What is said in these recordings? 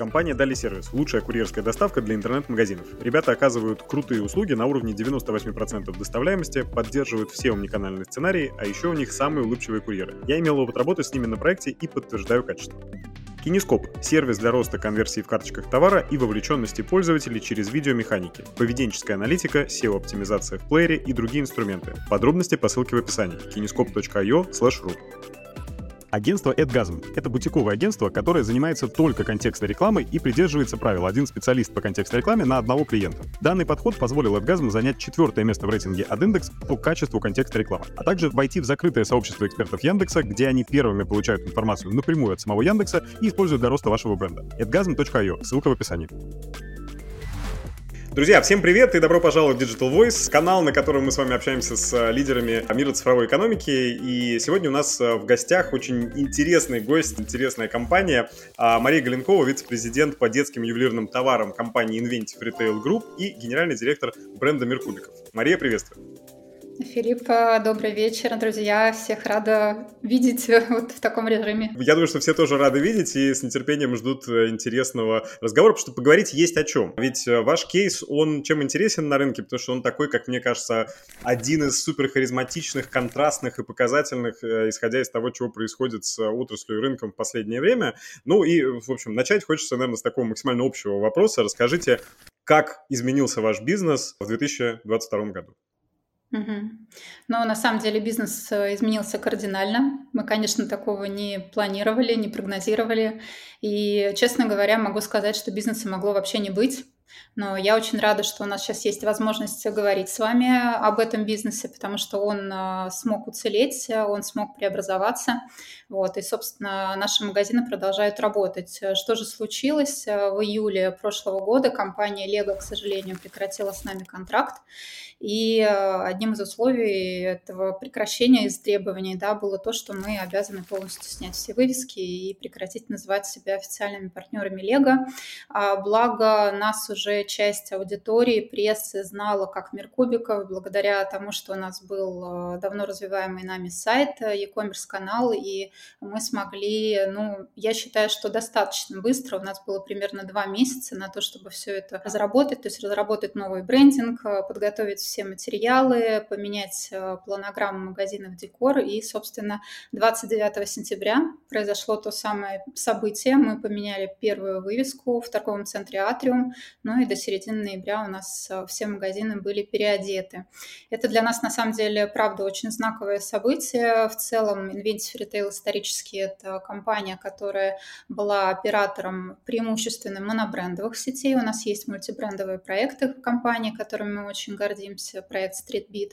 Компания Дали Сервис – лучшая курьерская доставка для интернет-магазинов. Ребята оказывают крутые услуги на уровне 98% доставляемости, поддерживают все умниканальные сценарии, а еще у них самые улыбчивые курьеры. Я имел опыт работы с ними на проекте и подтверждаю качество. Кинескоп – сервис для роста конверсии в карточках товара и вовлеченности пользователей через видеомеханики, поведенческая аналитика, SEO-оптимизация в плеере и другие инструменты. Подробности по ссылке в описании kinescope.io/ru Агентство AdGasm — это бутиковое агентство, которое занимается только контекстной рекламой и придерживается правил один специалист по контекстной рекламе на одного клиента. Данный подход позволил AdGasm занять четвертое место в рейтинге AdIndex по качеству контекстной рекламы, а также войти в закрытое сообщество экспертов Яндекса, где они первыми получают информацию напрямую от самого Яндекса и используют для роста вашего бренда. adgasm.io, ссылка в описании. Друзья, всем привет и добро пожаловать в Digital Voice, канал, на котором мы с вами общаемся с э, лидерами мира цифровой экономики. И сегодня у нас э, в гостях очень интересный гость, интересная компания. А, Мария Галенкова, вице-президент по детским ювелирным товарам компании Inventive Retail Group и генеральный директор бренда Меркубиков. Мария, приветствую. Филипп, добрый вечер, друзья. Всех рада видеть вот в таком режиме. Я думаю, что все тоже рады видеть и с нетерпением ждут э, интересного разговора, потому что поговорить есть о чем. Ведь э, ваш кейс, он чем интересен на рынке, потому что он такой, как мне кажется, один из супер харизматичных, контрастных и показательных, э, исходя из того, чего происходит с отраслью и рынком в последнее время. Ну и, в общем, начать хочется, наверное, с такого максимально общего вопроса. Расскажите, как изменился ваш бизнес в 2022 году? Угу. Но на самом деле бизнес э, изменился кардинально. Мы, конечно, такого не планировали, не прогнозировали. И, честно говоря, могу сказать, что бизнеса могло вообще не быть. Но я очень рада, что у нас сейчас есть возможность говорить с вами об этом бизнесе, потому что он э, смог уцелеть, он смог преобразоваться. Вот, и, собственно, наши магазины продолжают работать. Что же случилось? В июле прошлого года компания Lego, к сожалению, прекратила с нами контракт. И э, одним из условий этого прекращения из требований да, было то, что мы обязаны полностью снять все вывески и прекратить называть себя официальными партнерами Лего. А благо нас уже часть аудитории, прессы знала как Мир Кубиков, благодаря тому, что у нас был э, давно развиваемый нами сайт, э, e-commerce канал, и мы смогли, ну, я считаю, что достаточно быстро, у нас было примерно два месяца на то, чтобы все это разработать, то есть разработать новый брендинг, подготовить все материалы, поменять э, планограмму магазина в декор. И, собственно, 29 сентября произошло то самое событие. Мы поменяли первую вывеску в торговом центре «Атриум», ну и до середины ноября у нас э, все магазины были переодеты. Это для нас, на самом деле, правда, очень знаковое событие. В целом, Inventive Retail исторически это компания, которая была оператором преимущественно монобрендовых сетей. У нас есть мультибрендовые проекты в компании, которыми мы очень гордимся проект StreetBeat.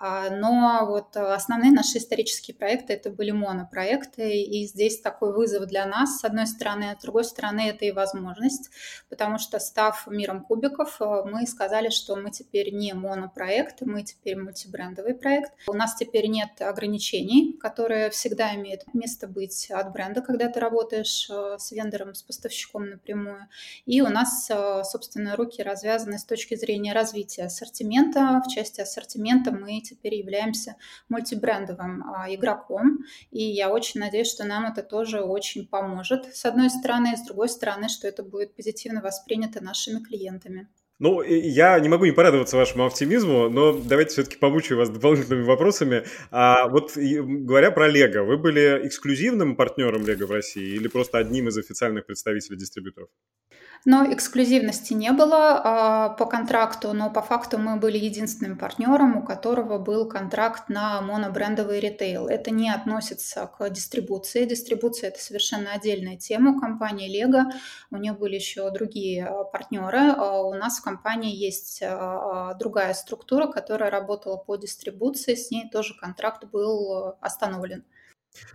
А, но вот основные наши исторические проекты это были монопроекты, и здесь такой вызов для нас, с одной стороны, а с другой стороны, это и возможность, потому что став миром кубиков, э, мы сказали, что мы теперь не монопроект, мы теперь мультибрендовый проект. У нас теперь нет ограничений, которые всегда имеют место быть от бренда, когда ты работаешь э, с вендором, с поставщиком напрямую. И у нас, э, собственно, руки развязаны с точки зрения развития ассортимента, в части ассортимента мы теперь являемся мультибрендовым а, игроком, и я очень надеюсь, что нам это тоже очень поможет, с одной стороны, с другой стороны, что это будет позитивно воспринято нашими клиентами. Ну, я не могу не порадоваться вашему оптимизму, но давайте все-таки помучаю вас дополнительными вопросами. А вот говоря про Лего, вы были эксклюзивным партнером Лего в России или просто одним из официальных представителей дистрибьюторов? Но эксклюзивности не было а, по контракту, но по факту мы были единственным партнером, у которого был контракт на монобрендовый ритейл. Это не относится к дистрибуции. Дистрибуция – это совершенно отдельная тема компании Lego. У нее были еще другие а, партнеры. А у нас в компании есть а, другая структура, которая работала по дистрибуции. С ней тоже контракт был остановлен.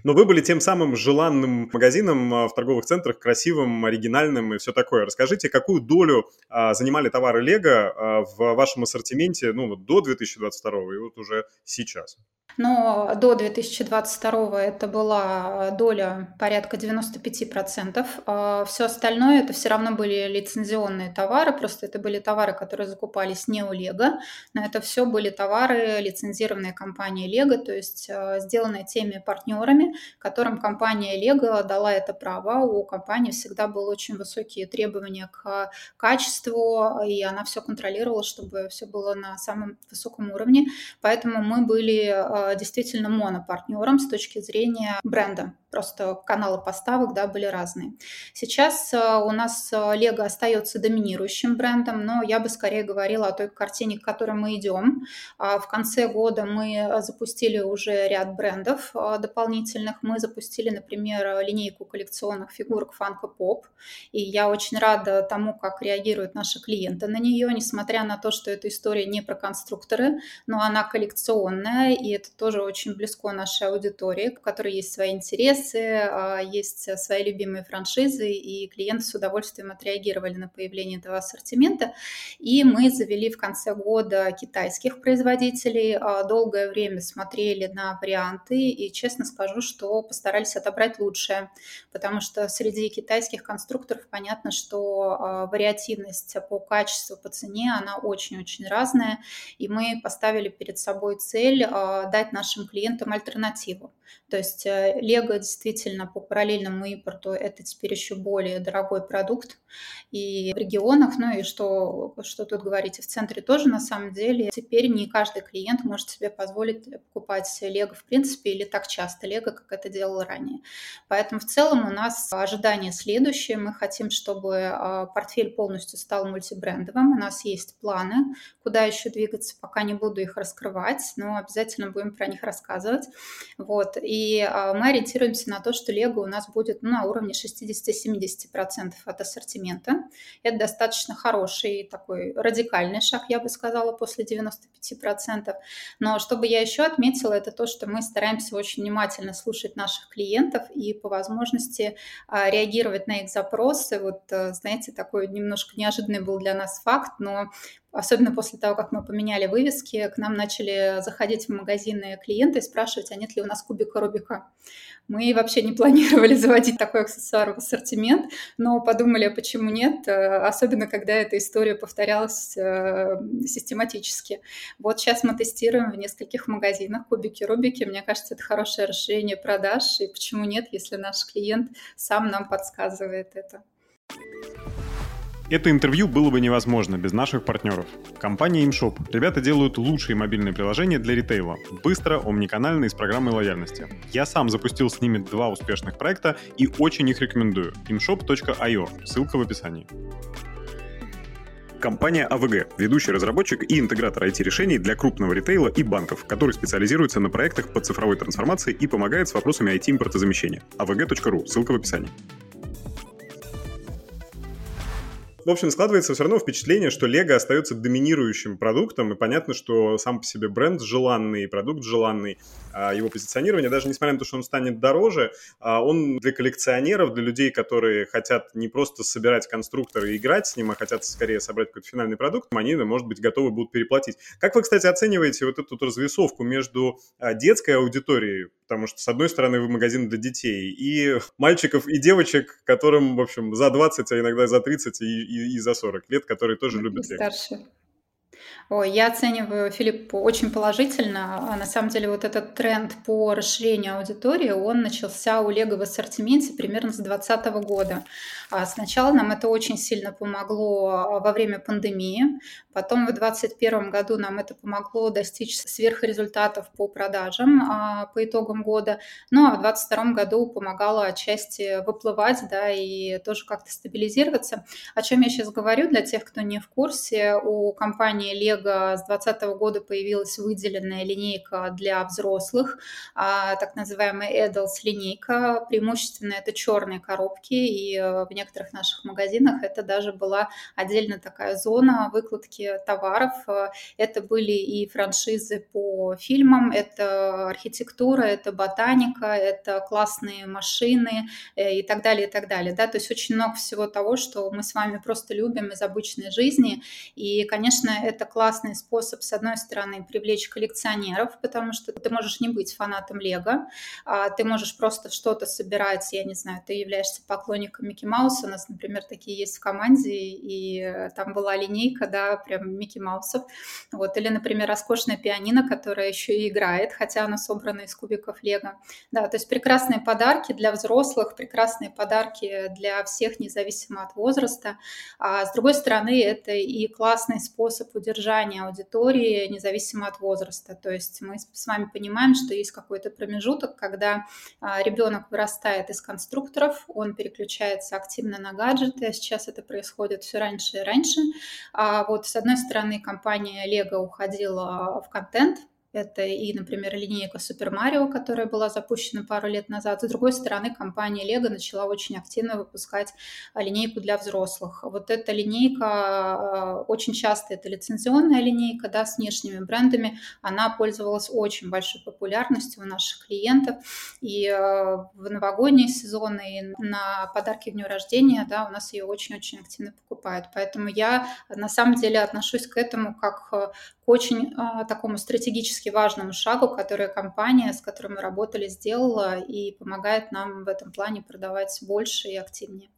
Но вы были тем самым желанным магазином а, в торговых центрах, красивым, оригинальным и все такое. Расскажите, какую долю а, занимали товары Лего а, в вашем ассортименте ну, до 2022 и вот уже сейчас? Но до 2022 это была доля порядка 95%. А все остальное это все равно были лицензионные товары, просто это были товары, которые закупались не у Лего, но это все были товары, лицензированные компанией Лего, то есть а, сделанные теми партнерами, которым компания Лего дала это право. У компании всегда были очень высокие требования к качеству, и она все контролировала, чтобы все было на самом высоком уровне. Поэтому мы были а, действительно монопартнером с точки зрения бренда просто каналы поставок да, были разные. Сейчас э, у нас э, остается доминирующим брендом, но я бы скорее говорила о той картине, к которой мы идем. А в конце года мы запустили уже ряд брендов э, дополнительных. Мы запустили, например, линейку коллекционных фигурок Funko Pop, и я очень рада тому, как реагируют наши клиенты на нее, несмотря на то, что эта история не про конструкторы, но она коллекционная, и это тоже очень близко нашей аудитории, в которой есть свои интересы, интересы, а, есть свои любимые франшизы, и клиенты с удовольствием отреагировали на появление этого ассортимента. И мы завели в конце года китайских производителей, а, долгое время смотрели на варианты, и честно скажу, что постарались отобрать лучшее, потому что среди китайских конструкторов понятно, что а, вариативность по качеству, по цене, она очень-очень разная, и мы поставили перед собой цель дать нашим клиентам альтернативу. То есть э, Лего действительно по параллельному импорту это теперь еще более дорогой продукт. И в регионах, ну и что, что тут говорить, в центре тоже на самом деле теперь не каждый клиент может себе позволить покупать Лего в принципе или так часто Лего, как это делал ранее. Поэтому в целом у нас ожидание следующее. Мы хотим, чтобы а, портфель полностью стал мультибрендовым. У нас есть планы, куда еще двигаться, пока не буду их раскрывать, но обязательно будем про них рассказывать. Вот. И а, мы ориентируемся на то, что Лего у нас будет ну, на уровне 60-70% от ассортимента. Это достаточно хороший такой радикальный шаг, я бы сказала, после 95%. Но что бы я еще отметила, это то, что мы стараемся очень внимательно слушать наших клиентов и по возможности а, реагировать на их запросы. Вот, э, знаете, такой немножко неожиданный был для нас факт, но особенно после того, как мы поменяли вывески, к нам начали заходить в магазины клиенты и спрашивать, а нет ли у нас кубика Рубика. Мы вообще не планировали заводить такой аксессуар в ассортимент, но подумали, а почему нет, э, особенно когда эта история повторялась э, систематически. Вот сейчас мы тестируем в нескольких магазинах кубики Рубики. Мне кажется, это хорошее расширение продаж, и почему нет, если наш клиент сам нам подсказывает это. Это интервью было бы невозможно без наших партнеров. Компания ImShop. Ребята делают лучшие мобильные приложения для ритейла. Быстро, омниканально и с программой лояльности. Я сам запустил с ними два успешных проекта и очень их рекомендую. imshop.io. Ссылка в описании. Компания AVG – ведущий разработчик и интегратор IT-решений для крупного ритейла и банков, который специализируется на проектах по цифровой трансформации и помогает с вопросами IT-импортозамещения. avg.ru, ссылка в описании. В общем, складывается все равно впечатление, что Лего остается доминирующим продуктом, и понятно, что сам по себе бренд желанный, продукт желанный, его позиционирование, даже несмотря на то, что он станет дороже, а он для коллекционеров, для людей, которые хотят не просто собирать конструктор и играть с ним, а хотят скорее собрать какой-то финальный продукт, они, может быть, готовы будут переплатить. Как вы, кстати, оцениваете вот эту развесовку между а, детской аудиторией, потому что, с одной стороны, вы магазин для детей, и мальчиков и девочек, которым, в общем, за 20, а иногда за 30 и, и, и за 40 лет, которые тоже любят лего. Старше. Ой, я оцениваю Филипп очень положительно. А на самом деле вот этот тренд по расширению аудитории, он начался у Лего в ассортименте примерно с 2020 года. А сначала нам это очень сильно помогло а, во время пандемии, потом в 2021 году нам это помогло достичь сверхрезультатов по продажам по итогам года, ну а в 2022 году помогало отчасти выплывать, да, и тоже как-то стабилизироваться. О чем я сейчас говорю для тех, кто не в курсе, у компании Lego с 2020 года появилась выделенная линейка для взрослых, так называемая Adults линейка, преимущественно это черные коробки, и э, в некоторых наших магазинах это даже была отдельно такая зона выкладки товаров. Это были и франшизы по фильмам, это архитектура, это ботаника, это классные машины э, и так далее, и так далее. Да? То есть очень много всего того, что мы с вами просто любим из обычной жизни. И, конечно, это это классный способ, с одной стороны, привлечь коллекционеров, потому что ты можешь не быть фанатом Лего, а ты можешь просто что-то собирать, я не знаю, ты являешься поклонником Микки Мауса, у нас, например, такие есть в команде, и там была линейка, да, прям Микки Маусов, вот, или, например, роскошная пианино, которая еще и играет, хотя она собрана из кубиков Лего, да, то есть прекрасные подарки для взрослых, прекрасные подарки для всех, независимо от возраста, а с другой стороны, это и классный способ удержания аудитории, независимо от возраста. То есть мы с вами понимаем, что есть какой-то промежуток, когда а, ребенок вырастает из конструкторов, он переключается активно на гаджеты, а сейчас это происходит все раньше и раньше. А вот с одной стороны компания Lego уходила в контент, это и, например, линейка Super Mario, которая была запущена пару лет назад. С другой стороны, компания Lego начала очень активно выпускать а, линейку для взрослых. Вот эта линейка, а, очень часто это лицензионная линейка, да, с внешними брендами. Она пользовалась очень большой популярностью у наших клиентов. И а, в новогодние сезоны, и на подарки к дню рождения, да, у нас ее очень-очень активно покупают. Поэтому я на самом деле отношусь к этому как очень такому стратегическому критически важному шагу, который компания, с которой мы работали, сделала и помогает нам в этом плане продавать больше и активнее.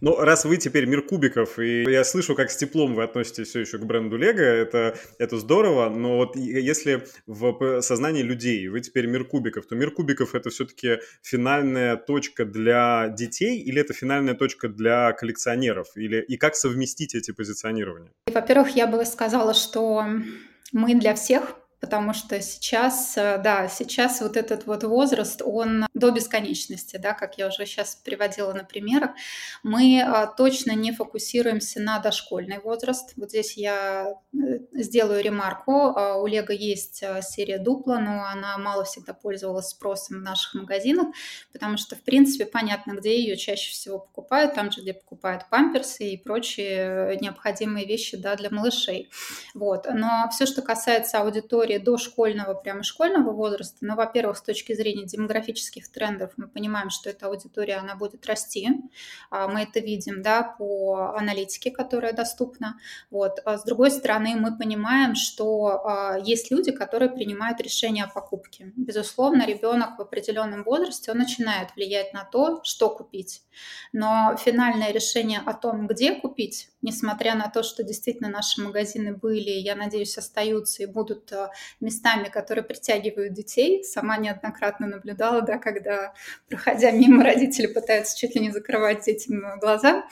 Ну, раз вы теперь мир кубиков, и я слышу, как с теплом вы относитесь все еще к бренду Лего, это, это здорово, но вот если в сознании людей вы теперь мир кубиков, то мир кубиков это все-таки финальная точка для детей или это финальная точка для коллекционеров? Или, и как совместить эти позиционирования? Во-первых, я бы сказала, что мы для всех потому что сейчас, э, да, сейчас вот этот вот возраст, он до бесконечности, да, как я уже сейчас приводила на примерах, мы а, точно не фокусируемся на дошкольный возраст. Вот здесь я э, сделаю ремарку. А, у Лего есть э, серия Дупла, но она мало всегда пользовалась спросом в наших магазинах, потому что, в принципе, понятно, где ее чаще всего покупают, там же, где покупают памперсы и прочие необходимые вещи да, для малышей. Вот. Но все, что касается аудитории аудитории дошкольного, прямо школьного возраста, но, во-первых, с точки зрения демографических трендов мы понимаем, что эта аудитория, она будет расти. А, мы это видим, да, по аналитике, которая доступна. Вот. А с другой стороны, мы понимаем, что а, есть люди, которые принимают решения о покупке. Безусловно, ребенок в определенном возрасте, он начинает влиять на то, что купить. Но финальное решение о том, где купить, несмотря на то, что действительно наши магазины были, я надеюсь, остаются и будут местами, которые притягивают детей. Сама неоднократно наблюдала, да, когда, проходя мимо, родители пытаются чуть ли не закрывать детям глаза.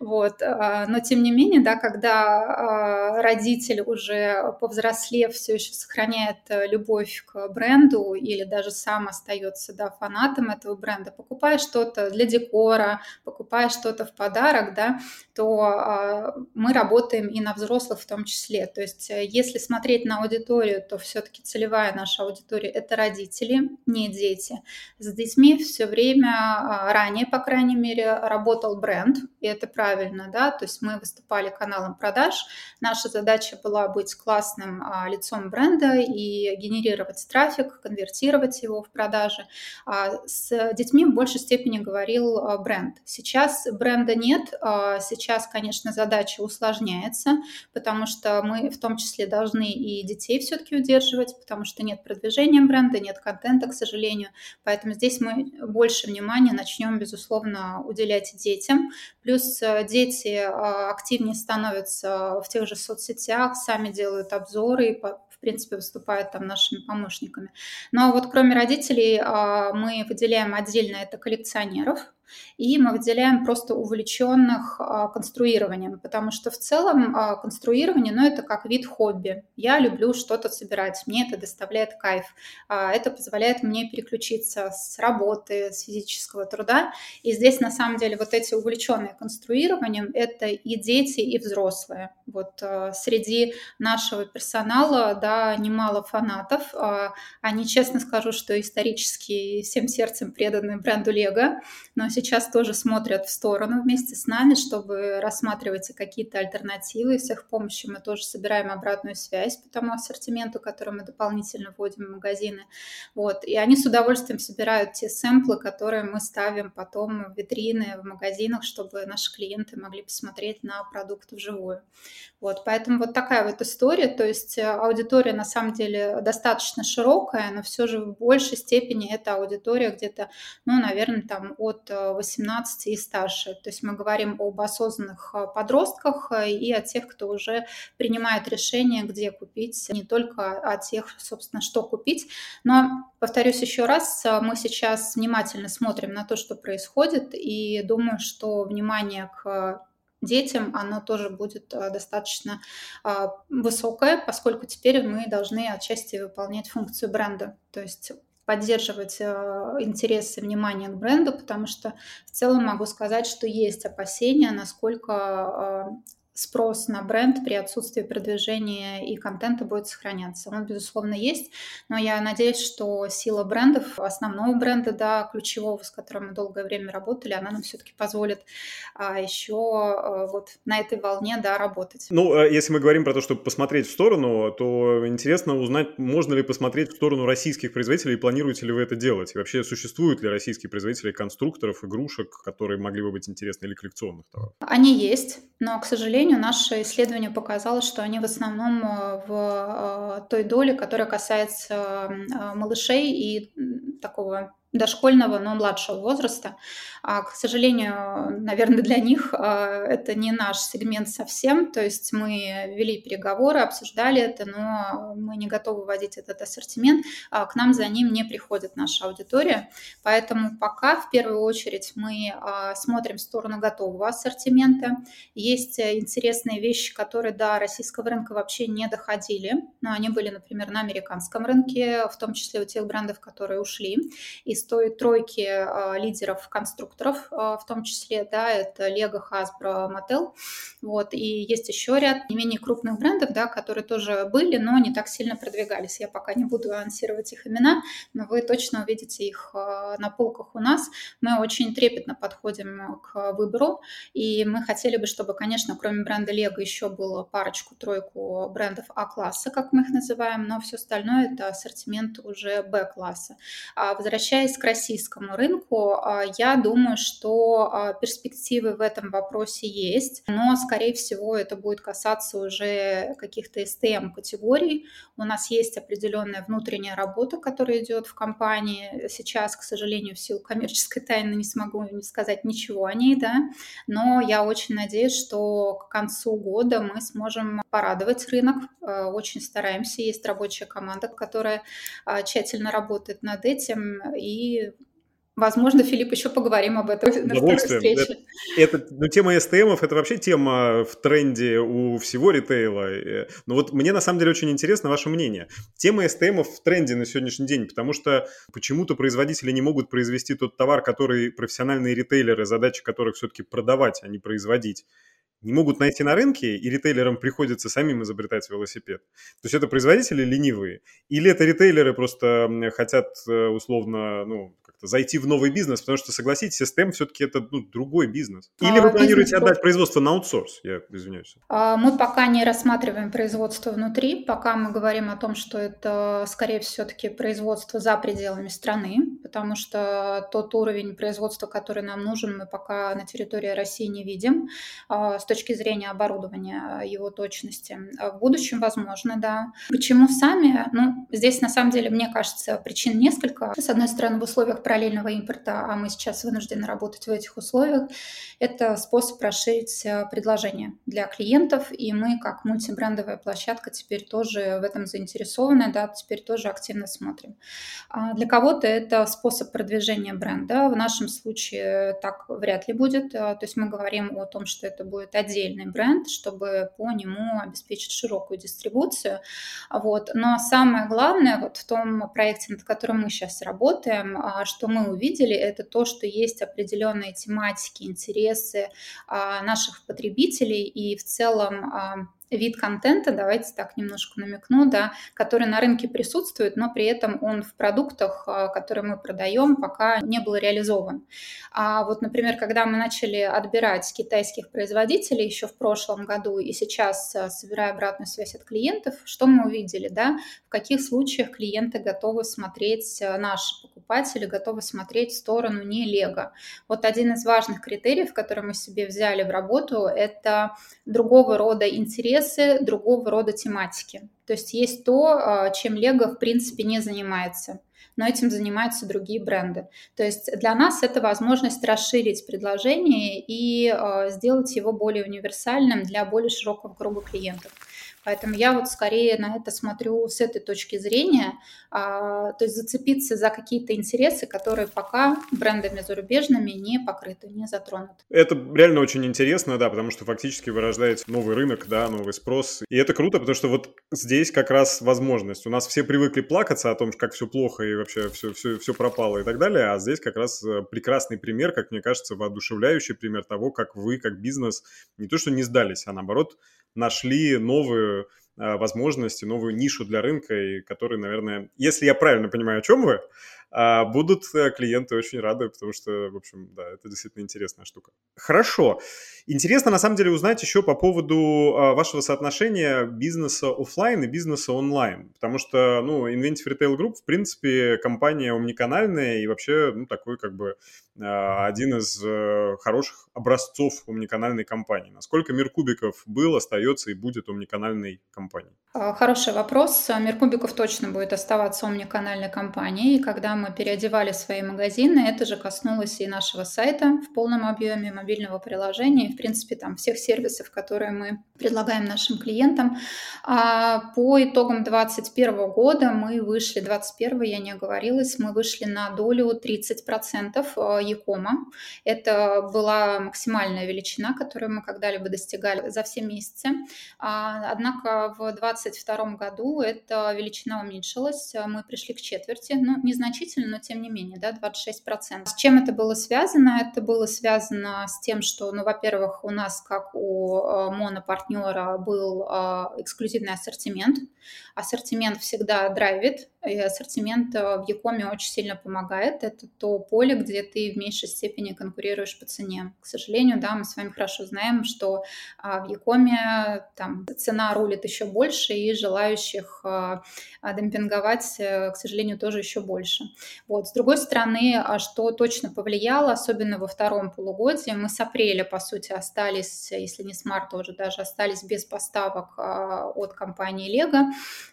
Вот. А, но, тем не менее, да, когда а, родитель уже повзрослев все еще сохраняет э, любовь к бренду или даже сам остается да, фанатом этого бренда, покупая что-то для декора, покупая что-то в подарок, да, то мы работаем и на взрослых в том числе. То есть э, если смотреть на аудиторию, то все-таки целевая наша аудитория – это родители, не дети. С детьми все время, а, ранее, по крайней мере, работал бренд, и это правильно, да, то есть мы выступали каналом продаж. Наша задача была быть классным а, лицом бренда и генерировать трафик, конвертировать его в продажи. А с детьми в большей степени говорил бренд. Сейчас бренда нет, сейчас, конечно, задача усложняется, потому что мы в том числе должны и детей все-таки удерживать, потому что нет продвижения бренда, нет контента, к сожалению. Поэтому здесь мы больше внимания начнем, безусловно, уделять детям. Плюс э, дети э, активнее становятся в тех же соцсетях, сами делают обзоры и в принципе, выступают там нашими помощниками. Но вот кроме родителей э, мы выделяем отдельно это коллекционеров, и мы выделяем просто увлеченных а, конструированием, потому что в целом а, конструирование, ну, это как вид хобби. Я люблю что-то собирать, мне это доставляет кайф. А, это позволяет мне переключиться с работы, с физического труда. И здесь, на самом деле, вот эти увлеченные конструированием, это и дети, и взрослые. Вот среди нашего персонала, да, немало фанатов. Они, честно скажу, что исторически всем сердцем преданы бренду Лего, но сейчас тоже смотрят в сторону вместе с нами, чтобы рассматривать какие-то альтернативы. С их помощью мы тоже собираем обратную связь по тому ассортименту, который мы дополнительно вводим в магазины. Вот. И они с удовольствием собирают те сэмплы, которые мы ставим потом в витрины, в магазинах, чтобы наши клиенты могли посмотреть на продукт вживую. Вот. Поэтому вот такая вот история. То есть э, аудитория на самом деле достаточно широкая, но все же в большей степени это аудитория где-то, ну, наверное, там от 18 э, и старше. То есть мы говорим об осознанных э, подростках и о тех, кто уже принимает решение, где купить, не только о тех, собственно, что купить. Но, повторюсь еще раз, мы сейчас внимательно смотрим на то, что происходит, и думаю, что внимание к детям оно тоже будет э, достаточно высокое, поскольку теперь мы должны отчасти выполнять функцию бренда, то есть поддерживать э, интерес и внимание к бренду, потому что в целом могу сказать, что есть опасения, насколько а, спрос на бренд при отсутствии продвижения и контента будет сохраняться. Он, безусловно, есть, но я надеюсь, что сила брендов, основного бренда, да, ключевого, с которым мы долгое время работали, она нам все-таки позволит а, еще а, вот на этой волне, да, работать. Ну, а если мы говорим про то, чтобы посмотреть в сторону, то интересно узнать, можно ли посмотреть в сторону российских производителей, и планируете ли вы это делать? И вообще, существуют ли российские производители конструкторов, игрушек, которые могли бы быть интересны, или коллекционных товаров? Они есть, но, к сожалению, сожалению, наше исследование показало, что они в основном э, в э, той доле, которая касается э, малышей и такого дошкольного, но младшего возраста. А, к сожалению, наверное, для них а, это не наш сегмент совсем. То есть мы вели переговоры, обсуждали это, но мы не готовы вводить этот ассортимент. А, к нам за ним не приходит наша аудитория. Поэтому пока в первую очередь мы смотрим в сторону готового ассортимента. Есть интересные вещи, которые до российского рынка вообще не доходили. Но они были, например, на американском рынке, в том числе у тех брендов, которые ушли. И из той тройки а, лидеров конструкторов, а, в том числе, да, это Lego, Hasbro, Mattel, вот, и есть еще ряд не менее крупных брендов, да, которые тоже были, но не так сильно продвигались. Я пока не буду анонсировать их имена, но вы точно увидите их а, на полках у нас. Мы очень трепетно подходим к выбору, и мы хотели бы, чтобы, конечно, кроме бренда Lego еще было парочку-тройку брендов А-класса, как мы их называем, но все остальное это ассортимент уже Б-класса. Возвращаясь Возвращаясь к российскому рынку, а, я думаю, что а, перспективы в этом вопросе есть, но, скорее всего, это будет касаться уже каких-то STM-категорий. У нас есть определенная внутренняя работа, которая идет в компании. Сейчас, к сожалению, в силу коммерческой тайны не смогу не сказать ничего о ней, да, но я очень надеюсь, что к концу года мы сможем порадовать рынок. А, очень стараемся. Есть рабочая команда, которая тщательно работает над этим, и Возможно, Филипп, еще поговорим об этом на встрече. Это, ну, тема СТМов – это вообще тема в тренде у всего ритейла. Э, но вот мне на самом деле очень интересно ваше мнение. Тема СТМов в тренде на сегодняшний день, потому что почему-то производители не могут произвести тот товар, который профессиональные ритейлеры, задача которых все-таки продавать, а не производить не могут найти на рынке, и ритейлерам приходится самим изобретать велосипед. То есть это производители ленивые, или это ритейлеры просто хотят э, условно, ну, как-то зайти в новый бизнес, потому что, согласитесь, STM все-таки это ну, другой бизнес. Или а, вы планируете бизнес... отдать производство на аутсорс? Я извиняюсь. А, мы пока не рассматриваем производство внутри, пока мы говорим о том, что это, скорее все-таки производство за пределами страны, потому что тот уровень производства, который нам нужен, мы пока на территории России не видим а, с точки зрения оборудования, его точности. В будущем, возможно, да. Почему сами? Ну, здесь, на самом деле, мне кажется, причин несколько. С одной стороны, в условиях параллельного импорта, а мы сейчас вынуждены работать в этих условиях, это способ расширить э, предложение для клиентов, и мы, как мультибрендовая площадка, теперь тоже в этом заинтересованы, да, теперь тоже активно смотрим. А для кого-то это способ продвижения бренда, в нашем случае так вряд ли будет, э, то есть мы говорим о том, что это будет отдельный бренд, чтобы по нему обеспечить широкую дистрибуцию, вот. но самое главное вот в том проекте, над которым мы сейчас работаем, а, что мы увидели, это то, что есть определенные тематики, интересы а, наших потребителей. И в целом а, вид контента, давайте так немножко намекну, да, который на рынке присутствует, но при этом он в продуктах, а, которые мы продаем, пока не был реализован. А вот, например, когда мы начали отбирать китайских производителей еще в прошлом году и сейчас а, собирая обратную связь от клиентов, что мы увидели, да, в каких случаях клиенты готовы смотреть, а, наши покупатели готовы смотреть в сторону не Лего. Вот один из важных критериев, который мы себе взяли в работу, это другого рода интересы, другого рода тематики. То есть есть то, а, чем Лего в принципе не занимается но этим занимаются другие бренды. То есть для нас это возможность расширить предложение и э, сделать его более универсальным для более широкого круга клиентов. Поэтому я вот скорее на это смотрю с этой точки зрения, а, то есть зацепиться за какие-то интересы, которые пока брендами зарубежными не покрыты, не затронуты. Это реально очень интересно, да, потому что фактически вырождается новый рынок, да, новый спрос. И это круто, потому что вот здесь как раз возможность. У нас все привыкли плакаться о том, как все плохо и вообще все, все, все пропало и так далее, а здесь как раз э, прекрасный пример, как мне кажется, воодушевляющий пример того, как вы, как бизнес, не то что не сдались, а наоборот нашли новую э, возможность, новую нишу для рынка, и который, наверное, если я правильно понимаю, о чем вы, а, будут э, клиенты очень рады, потому что, в общем, да, это действительно интересная штука. Хорошо. Интересно, на самом деле, узнать еще по поводу а, вашего соотношения бизнеса офлайн и бизнеса онлайн, потому что, ну, Inventive Retail Group, в принципе, компания умниканальная и вообще, ну, такой как бы а, один из э, хороших образцов умниканальной компании. Насколько Мир Кубиков был, остается и будет умниканальной компанией? Хороший вопрос. Мир Кубиков точно будет оставаться умниканальной компанией. И когда мы переодевали свои магазины, это же коснулось и нашего сайта в полном объеме, мобильного приложения, и, в принципе, там всех сервисов, которые мы предлагаем нашим клиентам. А по итогам 2021 года мы вышли, 2021 я не оговорилась, мы вышли на долю 30% Якома. Это была максимальная величина, которую мы когда-либо достигали за все месяцы. А, однако в 2022 году эта величина уменьшилась, мы пришли к четверти, ну, незначительно значительно, но тем не менее, да, 26%. С чем это было связано? Это было связано с тем, что, ну, во-первых, у нас, как у э, монопартнера, был э, эксклюзивный ассортимент. Ассортимент всегда драйвит, и ассортимент э, в Якоме очень сильно помогает. Это то поле, где ты в меньшей степени конкурируешь по цене. К сожалению, да, мы с вами хорошо знаем, что а, в Якоме там цена рулит еще больше, и желающих а, демпинговать, к сожалению, тоже еще больше. Вот. С другой стороны, а что точно повлияло, особенно во втором полугодии, мы с апреля, по сути, остались, если не с марта уже даже, остались без поставок а, от компании Lego.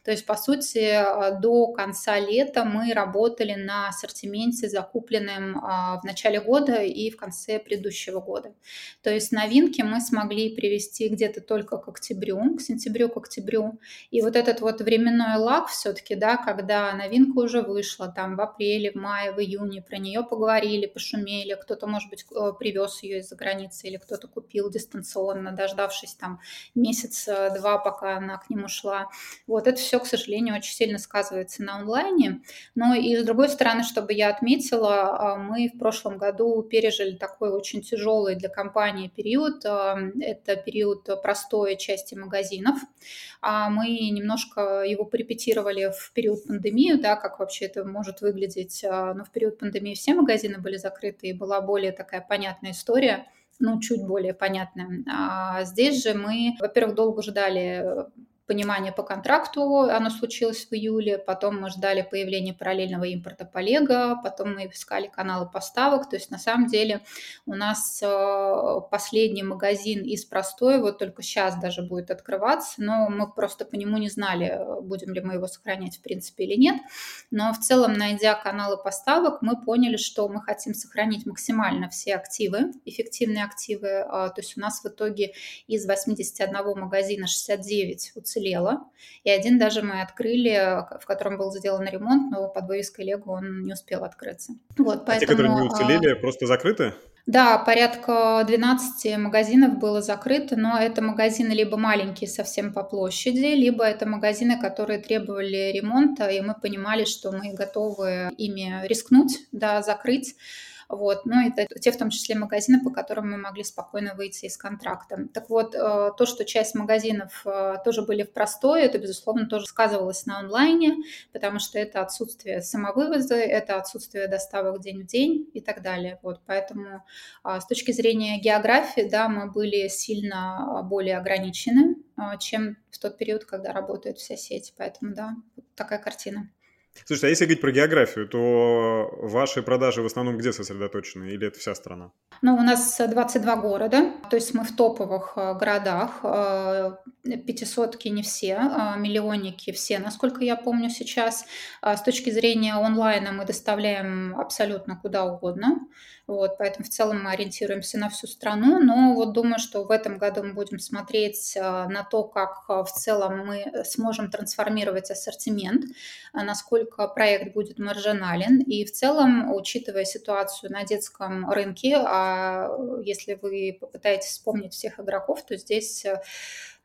То есть, по сути, а, до конца лета мы работали на ассортименте, закупленном в начале года и в конце предыдущего года. То есть новинки мы смогли привести где-то только к октябрю, к сентябрю, к октябрю. И вот этот вот временной лаг все-таки, да, когда новинка уже вышла, там в апреле, в мае, в июне про нее поговорили, пошумели, кто-то, может быть, э, привез ее из-за границы или кто-то купил дистанционно, дождавшись там месяц-два, пока она к нему шла. Вот это все, к сожалению, очень сильно сказывается на онлайне. Но и с другой стороны, чтобы я отметила, а, мы в прошлом году пережили такой очень тяжелый для компании период. А, это период простой части магазинов. А мы немножко его порепетировали в период пандемии, да, как вообще это может выглядеть но в период пандемии все магазины были закрыты, и была более такая понятная история, ну, чуть более понятная. А здесь же мы, во-первых, долго ждали понимание по контракту, оно случилось в июле, потом мы ждали появления параллельного импорта по Лего, потом мы искали каналы поставок, то есть на самом деле у нас э, последний магазин из простой, вот только сейчас даже будет открываться, но мы просто по нему не знали, будем ли мы его сохранять в принципе или нет, но в целом, найдя каналы поставок, мы поняли, что мы хотим сохранить максимально все активы, эффективные активы, э, то есть у нас в итоге из 81 магазина 69 уцелели уцелело. И один даже мы открыли, в котором был сделан ремонт, но под вывеской Лего он не успел открыться. Вот, поэтому, а те, которые не уцелели, а... просто закрыты? Да, порядка 12 магазинов было закрыто, но это магазины либо маленькие совсем по площади, либо это магазины, которые требовали ремонта, и мы понимали, что мы готовы ими рискнуть, да, закрыть Вот. Ну, это те, в том числе, магазины, по которым мы могли спокойно выйти из контракта. Так вот, э, то, что часть магазинов э, тоже были в простое, это, безусловно, тоже сказывалось на онлайне, потому что это отсутствие самовывоза, это отсутствие доставок день в день и так далее. Вот. Поэтому а, с точки зрения географии, да, мы были сильно более ограничены, чем в тот период, когда работает вся сеть. Поэтому, да, такая картина. Слушайте, а если говорить про географию, то ваши продажи в основном где сосредоточены или это вся страна? Ну, у нас 22 города, то есть мы в топовых э, городах, э, пятисотки не все, миллионники все, насколько я помню сейчас. А с точки зрения онлайна мы доставляем абсолютно куда угодно. Вот, поэтому в целом мы ориентируемся на всю страну, но вот думаю, что в этом году мы будем смотреть а, на то, как а, в целом мы сможем трансформировать ассортимент, а, насколько проект будет маржинален. И в целом, учитывая ситуацию на детском рынке, а если вы попытаетесь вспомнить всех игроков, то здесь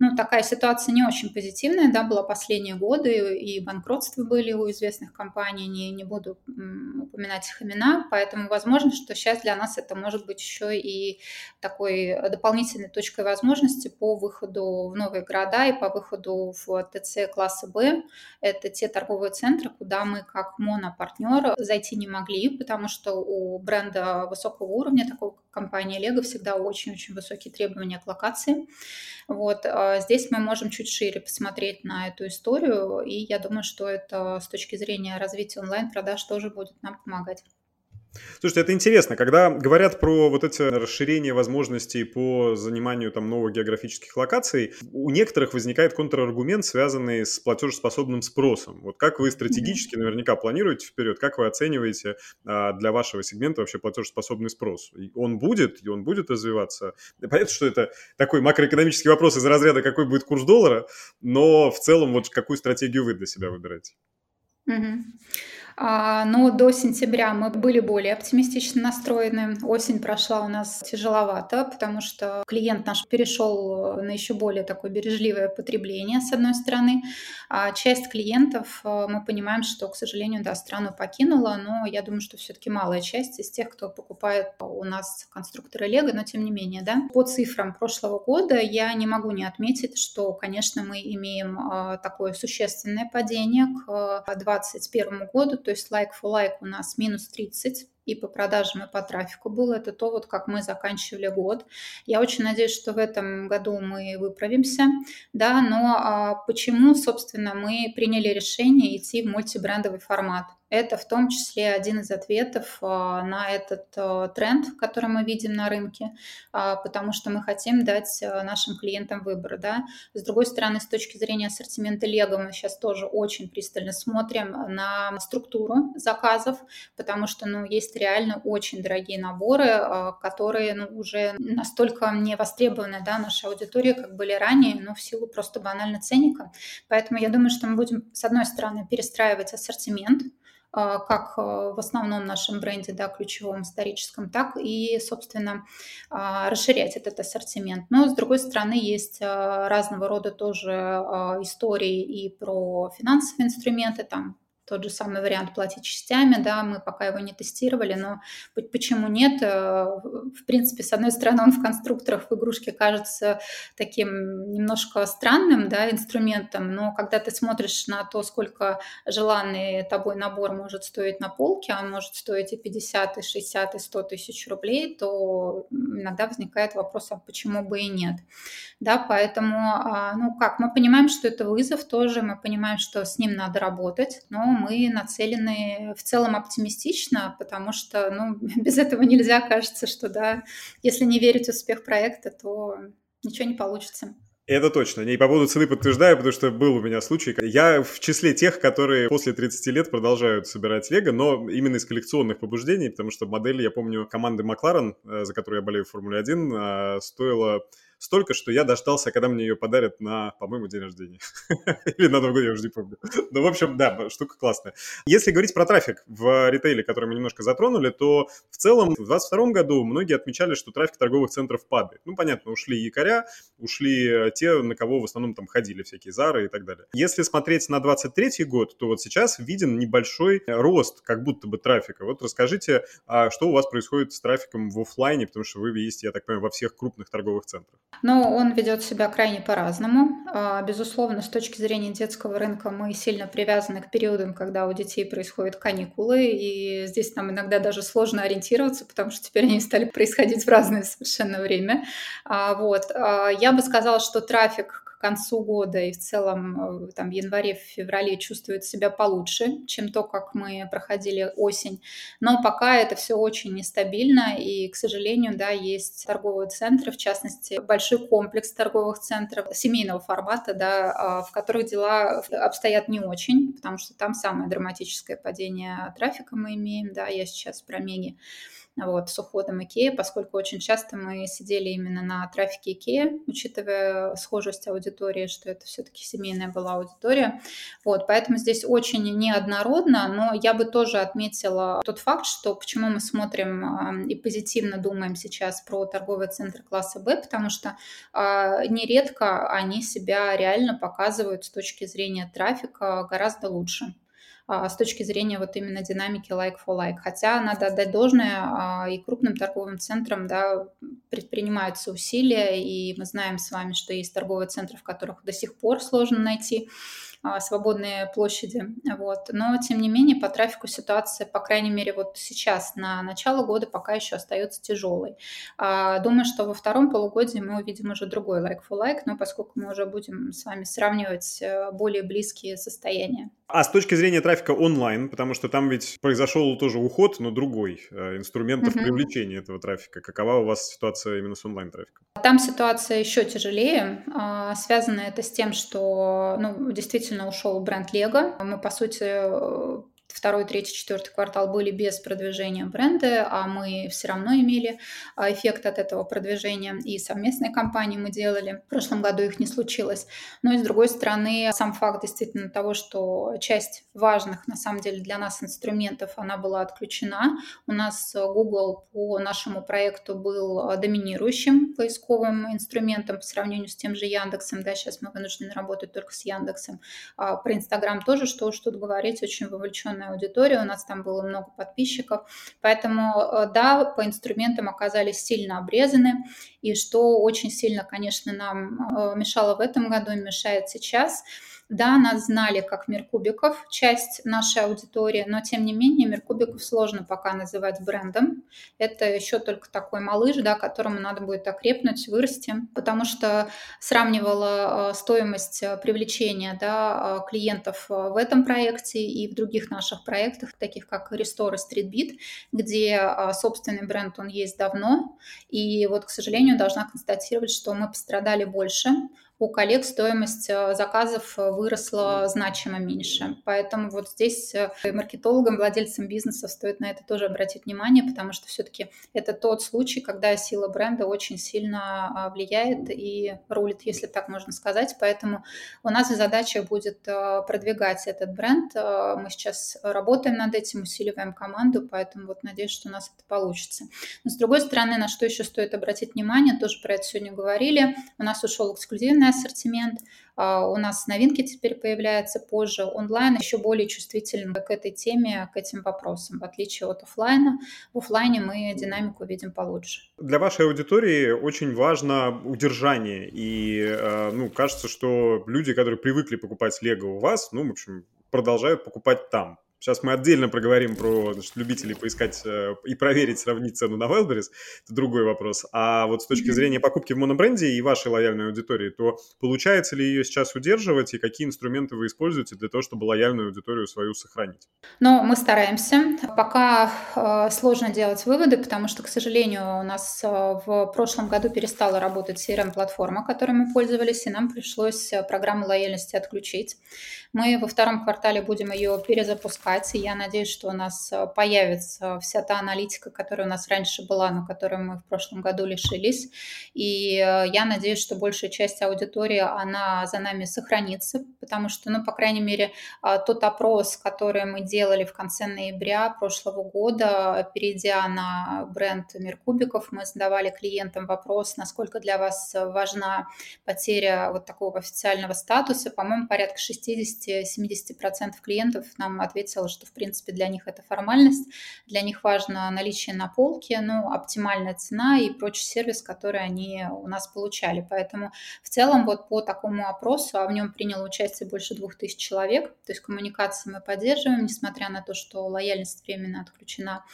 ну, такая ситуация не очень позитивная, да, была последние годы, и банкротства были у известных компаний, не, не буду упоминать их имена, поэтому возможно, что сейчас для нас это может быть еще и такой дополнительной точкой возможности по выходу в новые города и по выходу в ТЦ класса Б. Это те торговые центры, куда мы как монопартнер зайти не могли, потому что у бренда высокого уровня, такого как компания Lego, всегда очень-очень высокие требования к локации. Вот, а здесь мы можем чуть шире посмотреть на эту историю, и я думаю, что это с точки зрения развития онлайн-продаж тоже будет нам помогать. Слушайте, это интересно, когда говорят про вот эти расширения возможностей по заниманию там новых географических локаций, у некоторых возникает контраргумент, связанный с платежеспособным спросом. Вот как вы стратегически наверняка планируете вперед, как вы оцениваете а, для вашего сегмента вообще платежеспособный спрос? Он будет, и он будет развиваться. Понятно, что это такой макроэкономический вопрос из разряда, какой будет курс доллара, но в целом вот какую стратегию вы для себя выбираете? Mm-hmm. А, но до сентября мы были более оптимистично настроены. Осень прошла у нас тяжеловато, потому что клиент наш перешел на еще более такое бережливое потребление, с одной стороны. А часть клиентов, э, мы понимаем, что, к сожалению, да, страну покинула, но я думаю, что все-таки малая часть из тех, кто покупает у нас конструкторы Лего, но тем не менее, да. По цифрам прошлого года я не могу не отметить, что, конечно, мы имеем э, такое существенное падение к 2021 году, то есть like for like у нас минус 30 и по продажам, и по трафику было. Это то, вот как мы заканчивали год. Я очень надеюсь, что в этом году мы выправимся. Да, но а, почему, собственно, мы приняли решение идти в мультибрендовый формат? Это в том числе один из ответов а, на этот а, тренд, который мы видим на рынке, а, потому что мы хотим дать нашим клиентам выбор. Да? С другой стороны, с точки зрения ассортимента Лего мы сейчас тоже очень пристально смотрим на структуру заказов, потому что ну, есть реально очень дорогие наборы, которые ну, уже настолько не востребованы да, нашей аудитории, как были ранее, но в силу просто банально ценника. Поэтому я думаю, что мы будем, с одной стороны, перестраивать ассортимент, как а, в основном нашем бренде, да, ключевом историческом, так и, собственно, а, расширять этот ассортимент. Но, с другой стороны, есть разного рода тоже истории и про финансовые инструменты, там тот же самый вариант платить частями, да, мы пока его не тестировали, но почему нет? Э, в принципе, с одной стороны, он в конструкторах в игрушке кажется таким немножко странным, да, инструментом, но когда ты смотришь на то, сколько желанный тобой набор может стоить на полке, он может стоить и 50, и 60, и 100 тысяч рублей, то иногда возникает вопрос, а почему бы и нет, да, поэтому, а, ну как, мы понимаем, что это вызов тоже, мы понимаем, что с ним надо работать, но мы нацелены в целом оптимистично, потому что ну, без этого нельзя, кажется, что да, если не верить в успех проекта, то ничего не получится. Это точно. И по поводу цены подтверждаю, потому что был у меня случай. Я в числе тех, которые после 30 лет продолжают собирать Лего, но именно из коллекционных побуждений, потому что модель, я помню, команды Макларен, э, за которую я болею в Формуле 1, э, стоила столько, что я дождался, когда мне ее подарят на, по-моему, день рождения. Или на Новый год, я уже не помню. Ну, в общем, да, штука классная. Если говорить про трафик в ритейле, который мы немножко затронули, то в целом в 2022 году многие отмечали, что трафик торговых центров падает. Ну, понятно, ушли якоря, ушли те, на кого в основном там ходили всякие Зары и так далее. Если смотреть на 23 год, то вот сейчас виден небольшой рост как будто бы трафика. Вот расскажите, а что у вас происходит с трафиком в офлайне, потому что вы есть, я так понимаю, во всех крупных торговых центрах. Ну, он ведет себя крайне по-разному. А, безусловно, с точки зрения детского рынка мы сильно привязаны к периодам, когда у детей происходят каникулы, и здесь нам иногда даже сложно ориентироваться, потому что теперь они стали происходить в разное совершенно время. А, вот. Я бы сказала, что трафик концу года и в целом э, там в январе, в феврале чувствует себя получше, чем то, как мы проходили осень. Но пока это все очень нестабильно, и, к сожалению, да, есть торговые центры, в частности, большой комплекс торговых центров семейного формата, да, а, в которых дела обстоят не очень, потому что там самое драматическое падение трафика мы имеем, да, я сейчас про Меги вот, с уходом Икеи, поскольку очень часто мы сидели именно на трафике Икеи, учитывая схожесть аудитории, что это все-таки семейная была аудитория. Вот, поэтому здесь очень неоднородно, но я бы тоже отметила тот факт, что почему мы смотрим и позитивно думаем сейчас про торговые центры класса Б, потому что а, нередко они себя реально показывают с точки зрения трафика гораздо лучше. А, с точки зрения вот именно динамики like for like. Хотя надо отдать должное а, и крупным торговым центрам, да, предпринимаются усилия, и мы знаем с вами, что есть торговые центры, в которых до сих пор сложно найти свободные площади. Вот. Но, тем не менее, по трафику ситуация, по крайней мере, вот сейчас, на начало года, пока еще остается тяжелой. Думаю, что во втором полугодии мы увидим уже другой like for like, но поскольку мы уже будем с вами сравнивать э, более близкие состояния. А с точки зрения трафика онлайн, потому что там ведь произошел тоже уход, но другой э, инструментов uh-huh. привлечения этого трафика. Какова у вас ситуация именно с онлайн-трафиком? Там ситуация еще тяжелее. А, связано это с тем, что ну, действительно ушел бренд Lego. Мы, по сути, второй, третий, четвертый квартал были без продвижения бренда, а мы все равно имели а, эффект от этого продвижения. И совместные кампании мы делали. В прошлом году их не случилось. Но и с другой стороны, сам факт действительно того, что часть важных на самом деле для нас инструментов, она была отключена. У нас Google по нашему проекту был доминирующим поисковым инструментом по сравнению с тем же Яндексом. Да, сейчас мы вынуждены работать только с Яндексом. А про Инстаграм тоже, что уж тут говорить, очень вовлечен огромная аудитория, у нас там было много подписчиков, поэтому, э, да, по инструментам оказались сильно обрезаны, и что очень сильно, конечно, нам э, мешало в этом году и мешает сейчас – да, нас знали как мир кубиков, часть нашей аудитории, но тем не менее мир кубиков сложно пока называть брендом. Это еще только такой малыш, да, которому надо будет окрепнуть, вырасти, потому что сравнивала э, стоимость э, привлечения да, э, клиентов в этом проекте и в других наших проектах, таких как Restore и StreetBeat, где собственный бренд, он есть давно. И вот, к сожалению, должна констатировать, что мы пострадали больше у коллег стоимость э, заказов э, выросла значимо меньше. Поэтому вот здесь э, маркетологам, владельцам бизнеса стоит на это тоже обратить внимание, потому что все-таки это тот случай, когда сила бренда очень сильно а, влияет и рулит, если так можно сказать. Поэтому у нас задача будет продвигать этот бренд. Мы сейчас работаем над этим, усиливаем команду, поэтому вот надеюсь, что у нас это получится. Но с другой стороны, на что еще стоит обратить внимание, тоже про это сегодня говорили, у нас ушел эксклюзивный ассортимент. А, у нас новинки теперь появляются позже. Онлайн еще более чувствителен к этой теме, к этим вопросам, в отличие от офлайна. В офлайне мы динамику видим получше. Для вашей аудитории очень важно удержание. И э, ну, кажется, что люди, которые привыкли покупать Лего у вас, ну, в общем, продолжают покупать там. Сейчас мы отдельно проговорим про значит, любителей поискать э, и проверить, сравнить цену на Wildberries. Это другой вопрос. А вот с точки зрения покупки в монобренде и вашей лояльной аудитории, то получается ли ее сейчас удерживать и какие инструменты вы используете для того, чтобы лояльную аудиторию свою сохранить? Ну, мы стараемся. Пока э, сложно делать выводы, потому что, к сожалению, у нас э, в прошлом году перестала работать CRM-платформа, которой мы пользовались, и нам пришлось э, программу лояльности отключить. Мы во втором квартале будем ее перезапускать запускать, и я надеюсь, что у нас э, появится вся та аналитика, которая у нас раньше была, но которой мы в прошлом году лишились. И э, я надеюсь, что большая часть аудитории, она за нами сохранится, потому что, ну, по крайней мере, а, тот опрос, который мы делали в конце ноября прошлого года, перейдя на бренд Мир Кубиков, мы задавали клиентам вопрос, насколько для вас важна потеря вот такого официального статуса. По-моему, порядка 60-70% клиентов нам ответило, что, в принципе, для них это формальность, для них важно наличие на полке, ну, оптимальная цена и прочий сервис, который они у нас получали. Поэтому в целом вот по такому опросу, а в нем приняло участие больше двух тысяч человек, то есть коммуникации мы поддерживаем, несмотря на то, что лояльность временно отключена.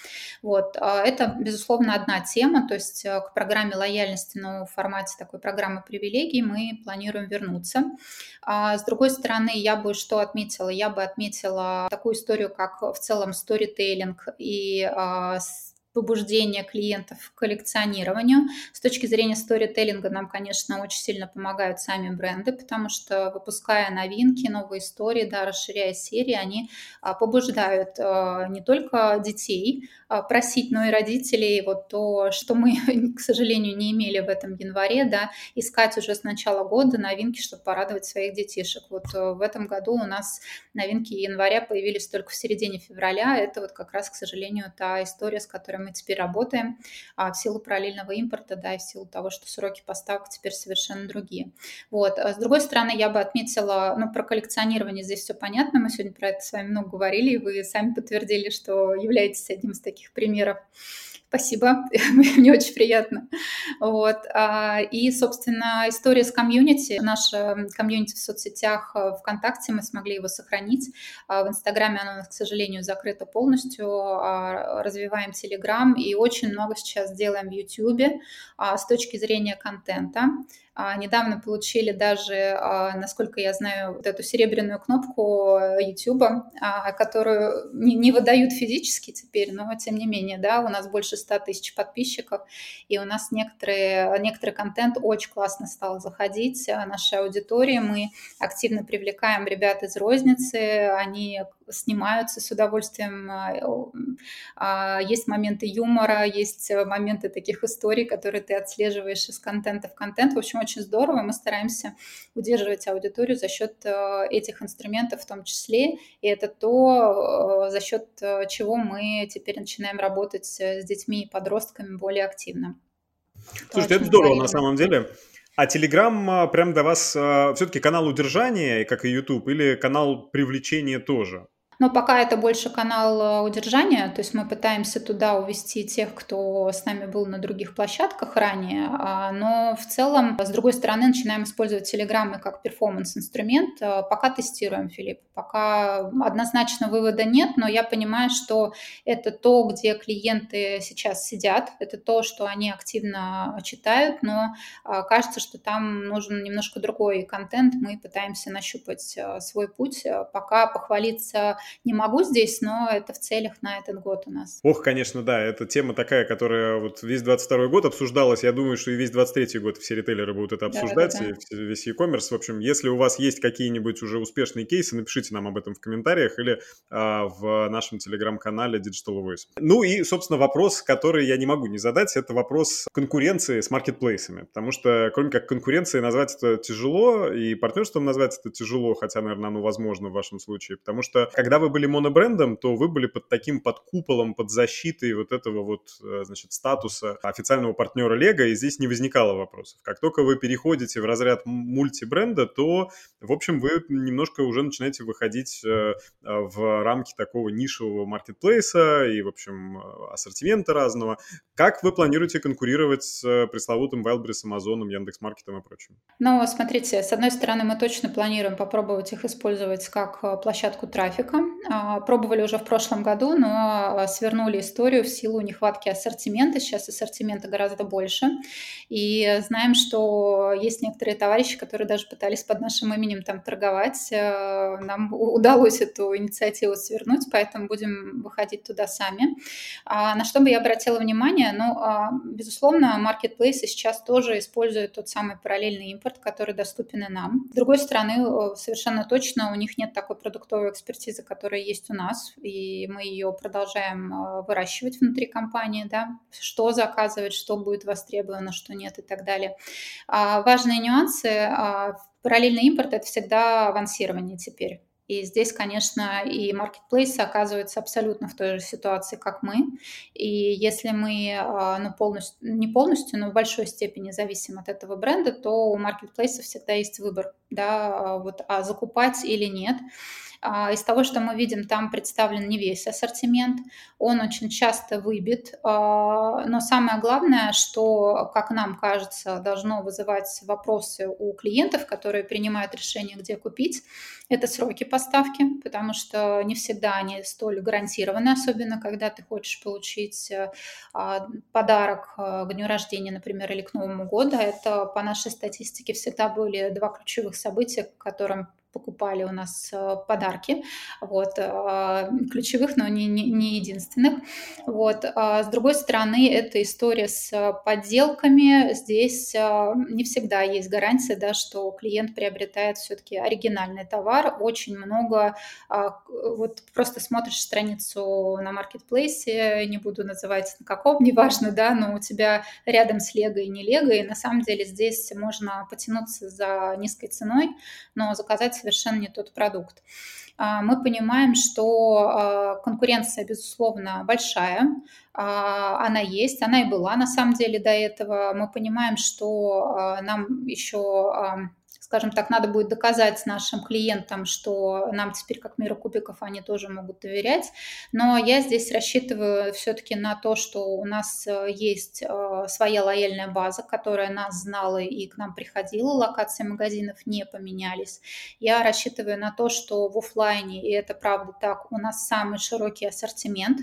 Вот. А это, безусловно, одна тема, то есть э, к программе лояльности, но в формате такой программы привилегий мы планируем вернуться. А с другой стороны, я бы что отметила? Я бы отметила такую историю, как в целом сторителлинг и а, побуждение клиентов к коллекционированию. С точки зрения сторителлинга нам, конечно, очень сильно помогают сами бренды, потому что выпуская новинки, новые истории, да, расширяя серии, они а, побуждают а, не только детей просить, но и родителей вот то, что мы, к сожалению, не имели в этом январе, да, искать уже с начала года новинки, чтобы порадовать своих детишек. Вот э, в этом году у нас новинки января появились только в середине февраля. Это вот как раз, к сожалению, та история, с которой мы теперь работаем а, в силу параллельного импорта, да, и в силу того, что сроки поставок теперь совершенно другие. Вот. А с другой стороны, я бы отметила, ну, про коллекционирование здесь все понятно, мы сегодня про это с вами много говорили, и вы сами подтвердили, что являетесь одним из таких примеров. Спасибо, мне очень приятно. Вот. А, и, собственно, история с комьюнити. Наша комьюнити в соцсетях э, ВКонтакте, мы смогли его сохранить. А, в Инстаграме оно, к сожалению, закрыто полностью. А, развиваем Телеграм и очень много сейчас делаем в Ютьюбе с точки зрения контента. Недавно получили даже, насколько я знаю, вот эту серебряную кнопку YouTube, а, которую не выдают физически теперь, но тем не менее, да, у нас больше 100 тысяч подписчиков, и у нас некоторые, некоторый контент очень классно стал заходить нашей аудитории. Мы активно привлекаем ребят из розницы, они снимаются с удовольствием. Есть моменты юмора, есть моменты таких историй, которые ты отслеживаешь из контента в контент. В общем, очень здорово. Мы стараемся удерживать аудиторию за счет э, этих инструментов в том числе. И это то, э, за счет э, чего мы теперь начинаем работать с детьми и подростками более активно. Слушайте, это, здорово на самом деле. А Telegram прям для вас все-таки канал удержания, как и YouTube, или канал привлечения тоже? Но пока это больше канал э, удержания, то есть мы пытаемся туда увести тех, кто с нами был на других площадках ранее, а, но в целом, с другой стороны, начинаем использовать телеграммы как перформанс-инструмент. Э, пока тестируем, Филипп, пока однозначно вывода нет, но я понимаю, что это то, где клиенты сейчас сидят, это то, что они активно читают, но э, кажется, что там нужен немножко другой контент, мы пытаемся нащупать свой путь, пока похвалиться не могу здесь, но это в целях на этот год у нас. Ох, конечно, да, это тема такая, которая вот весь 22 год обсуждалась, я думаю, что и весь 23 год все ритейлеры будут это обсуждать, да, да, да. весь e-commerce. В общем, если у вас есть какие-нибудь уже успешные кейсы, напишите нам об этом в комментариях или а, в нашем телеграм-канале Digital Voice. Ну и, собственно, вопрос, который я не могу не задать, это вопрос конкуренции с маркетплейсами, потому что, кроме как конкуренцией назвать это тяжело, и партнерством назвать это тяжело, хотя, наверное, оно возможно в вашем случае, потому что, когда когда вы были монобрендом, то вы были под таким под куполом, под защитой вот этого вот, э, значит, статуса официального партнера Лего, и здесь не возникало вопросов. Как только вы переходите в разряд мультибренда, то, в общем, вы немножко уже начинаете выходить э, э, в рамки такого нишевого маркетплейса и, в общем, ассортимента разного. Как вы планируете конкурировать с пресловутым Wildberries, Amazon, Яндекс.Маркетом и прочим? Ну, смотрите, с одной стороны, мы точно планируем попробовать их использовать как площадку трафика, пробовали уже в прошлом году, но а, свернули историю в силу нехватки ассортимента. Сейчас ассортимента гораздо больше. И знаем, что есть некоторые товарищи, которые даже пытались под нашим именем там торговать. Э, нам удалось эту инициативу свернуть, поэтому будем выходить туда сами. А на что бы я обратила внимание? Ну, безусловно, маркетплейсы сейчас тоже используют тот самый параллельный импорт, который доступен и нам. С другой стороны, совершенно точно у них нет такой продуктовой экспертизы, которая есть у нас, и мы ее продолжаем а, выращивать внутри компании, да, что заказывать, что будет востребовано, что нет и так далее. А важные нюансы. Параллельный импорт – это всегда авансирование теперь. И здесь, конечно, и маркетплейсы оказываются абсолютно в той же ситуации, как мы. И если мы а, ну, полностью, не полностью, но в большой степени зависим от этого бренда, то у маркетплейсов всегда есть выбор, да, вот, а закупать или нет. А, из того, что мы видим, там представлен не весь ассортимент, он очень часто выбит, а, но самое главное, что, как нам кажется, должно вызывать вопросы у клиентов, которые принимают решение, где купить, это сроки поставки, потому что не всегда они столь гарантированы, особенно когда ты хочешь получить а, подарок к дню рождения, например, или к Новому году. Это по нашей статистике всегда были два ключевых события, к которым покупали у нас э, подарки, вот, э, ключевых, но не, не, не единственных. Вот. А с другой стороны, эта история с подделками, здесь э, не всегда есть гарантия, да, что клиент приобретает все-таки оригинальный товар, очень много, а, вот просто смотришь страницу на маркетплейсе, не буду называть на каком, неважно, да, но у тебя рядом с Лего и не Лего, и на самом деле здесь можно потянуться за низкой ценой, но заказать совершенно не тот продукт. А, мы понимаем, что а, конкуренция, безусловно, большая, а, она есть, она и была на самом деле до этого. Мы понимаем, что нам еще скажем так, надо будет доказать нашим клиентам, что нам теперь как миру кубиков они тоже могут доверять. Но я здесь рассчитываю все-таки на то, что у нас э, есть э, своя лояльная база, которая нас знала и к нам приходила, локации магазинов не поменялись. Я рассчитываю на то, что в офлайне, и это правда так, у нас самый широкий ассортимент,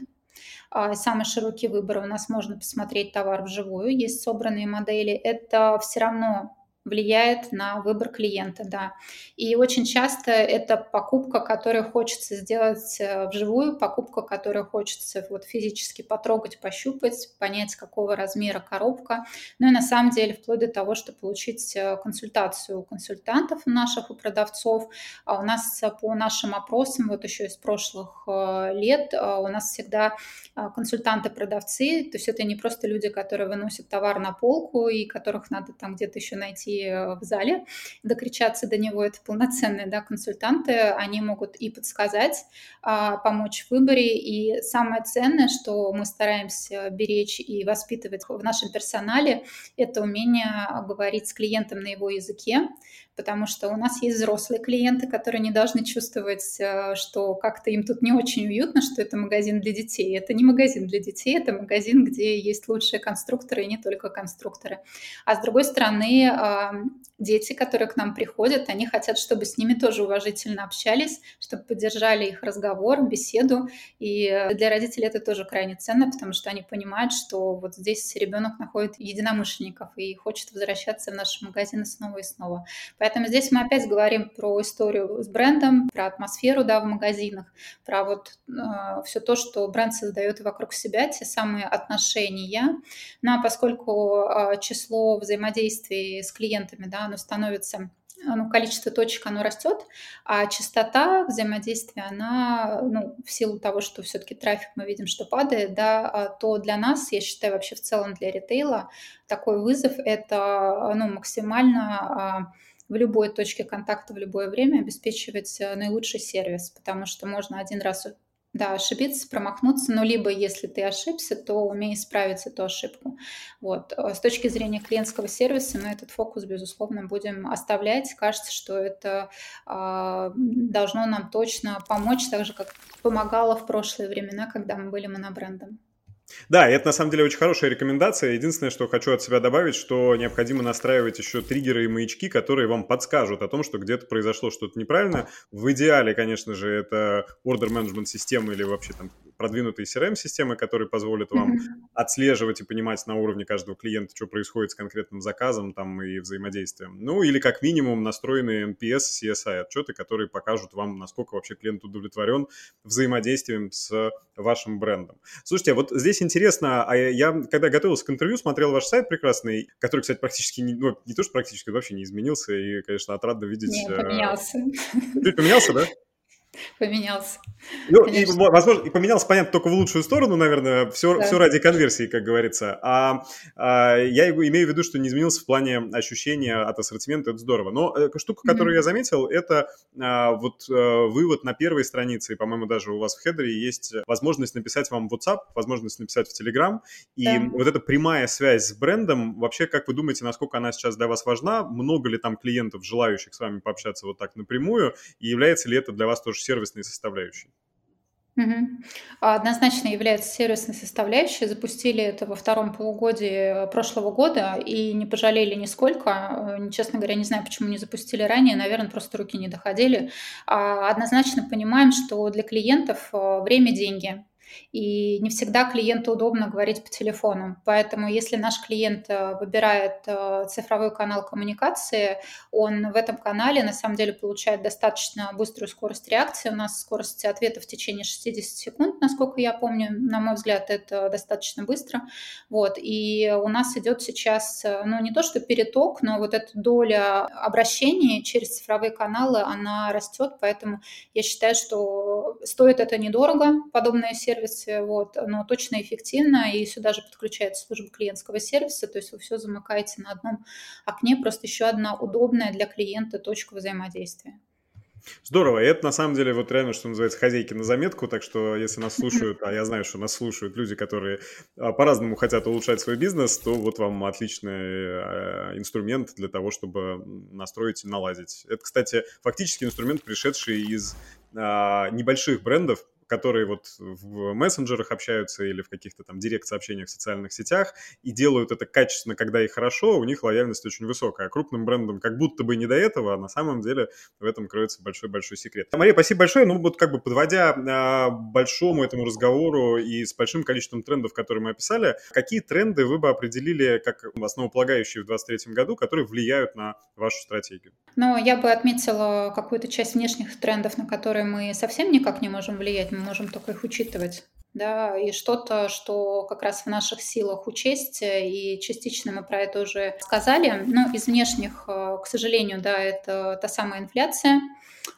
а, самый широкий выбор. У нас можно посмотреть товар вживую, есть собранные модели. Это все равно влияет на выбор клиента, да. И очень часто это покупка, которую хочется сделать э, вживую, покупка, которую хочется вот физически потрогать, пощупать, понять, какого размера коробка. Ну и на самом деле вплоть до того, чтобы получить э, консультацию у консультантов наших, у продавцов. А у нас по нашим опросам, вот еще из прошлых э, лет, у нас всегда консультанты-продавцы, то есть это не просто люди, которые выносят товар на полку и которых надо там где-то еще найти Э, в зале, докричаться до него, это полноценные да, консультанты, они могут и подсказать, а, помочь в выборе, и самое ценное, что мы стараемся беречь и воспитывать в нашем персонале, это умение говорить с клиентом на его языке, потому что у нас есть взрослые клиенты, которые не должны чувствовать, э, что как-то им тут не очень уютно, что это магазин для детей. Это не магазин для детей, это магазин, где есть лучшие конструкторы и не только конструкторы. А с другой стороны, дети, которые к нам приходят, они хотят, чтобы с ними тоже уважительно общались, чтобы поддержали их разговор, беседу. И для родителей это тоже крайне ценно, потому что они понимают, что вот здесь ребенок находит единомышленников и хочет возвращаться в наши магазины снова и снова. Поэтому здесь мы опять говорим про историю с брендом, про атмосферу да, в магазинах, про вот э, все то, что бренд создает вокруг себя, те самые отношения. Ну а поскольку э, число взаимодействий с клиентами, да, оно становится ну, количество точек, оно растет, а частота взаимодействия, она, ну, в силу того, что все-таки трафик мы видим, что падает, да, а, то для нас, я считаю, вообще в целом для ритейла такой вызов – это, ну, максимально а, в любой точке контакта в любое время обеспечивать э, наилучший сервис, потому что можно один раз да, ошибиться, промахнуться, но либо если ты ошибся, то умей исправить эту ошибку. Вот. Э, с точки зрения клиентского сервиса мы этот фокус, безусловно, будем оставлять. Кажется, что это э, должно нам точно помочь, так же, как помогало в прошлые времена, когда мы были монобрендом. Да, это на самом деле очень хорошая рекомендация. Единственное, что хочу от себя добавить, что необходимо настраивать еще триггеры и маячки, которые вам подскажут о том, что где-то произошло что-то неправильно. В идеале, конечно же, это order management система или вообще там продвинутые CRM-системы, которые позволят вам mm-hmm. отслеживать и понимать на уровне каждого клиента, что происходит с конкретным заказом там и взаимодействием. Ну, или как минимум настроенные NPS, CSI отчеты, которые покажут вам, насколько вообще клиент удовлетворен взаимодействием с вашим брендом. Слушайте, а вот здесь интересно, а я, когда готовился к интервью, смотрел ваш сайт прекрасный, который, кстати, практически, не, ну, не то, что практически, вообще не изменился, и, конечно, отрадно видеть... Не, поменялся. Чуть поменялся, да? поменялся. Ну, и, возможно, и поменялся, понятно, только в лучшую сторону, наверное, все, да. все ради конверсии, как говорится. А, а я имею в виду, что не изменился в плане ощущения от ассортимента, это здорово. Но э, штука, которую mm-hmm. я заметил, это а, вот а, вывод на первой странице, и, по-моему, даже у вас в хедере есть возможность написать вам в WhatsApp, возможность написать в Telegram, и да. вот эта прямая связь с брендом, вообще, как вы думаете, насколько она сейчас для вас важна? Много ли там клиентов, желающих с вами пообщаться вот так напрямую, и является ли это для вас тоже сервисной составляющей? Угу. Однозначно является сервисной составляющей. Запустили это во втором полугодии прошлого года и не пожалели нисколько. Э, честно говоря, не знаю, почему не запустили ранее. Наверное, просто руки не доходили. А однозначно понимаем, что для клиентов э, время – деньги. И не всегда клиенту удобно говорить по телефону. Поэтому если наш клиент э, выбирает э, цифровой канал коммуникации, он в этом канале на самом деле получает достаточно быструю скорость реакции. У нас скорость ответа в течение 60 секунд, насколько я помню. На мой взгляд, это достаточно быстро. Вот. И у нас идет сейчас, э, ну, не то что переток, но вот эта доля обращений через цифровые каналы, она растет. Поэтому я считаю, что стоит это недорого, подобные сервисы, сервисе, вот, но точно эффективно, и сюда же подключается служба клиентского сервиса, то есть вы все замыкаете на одном окне, просто еще одна удобная для клиента точка взаимодействия. Здорово. И это на самом деле вот реально, что называется, хозяйки на заметку. Так что если нас слушают, а я знаю, что нас слушают люди, которые а, по-разному хотят улучшать свой бизнес, то вот вам отличный э, инструмент для того, чтобы настроить и наладить. Это, кстати, фактически инструмент, пришедший из а, небольших брендов, которые вот в мессенджерах общаются или в каких-то там директ-сообщениях в социальных сетях и делают это качественно, когда и хорошо, у них лояльность очень высокая. А крупным брендам как будто бы не до этого, а на самом деле в этом кроется большой-большой секрет. Мария, спасибо большое. Ну вот как бы подводя а, большому этому разговору и с большим количеством трендов, которые мы описали, какие тренды вы бы определили как основополагающие в 2023 году, которые влияют на вашу стратегию? Ну, я бы отметила какую-то часть внешних трендов, на которые мы совсем никак не можем влиять. Мы можем только их учитывать. Да, и что-то, что как раз в наших силах учесть, и частично мы про это уже сказали. Но из внешних, э, к сожалению, да, это та самая инфляция,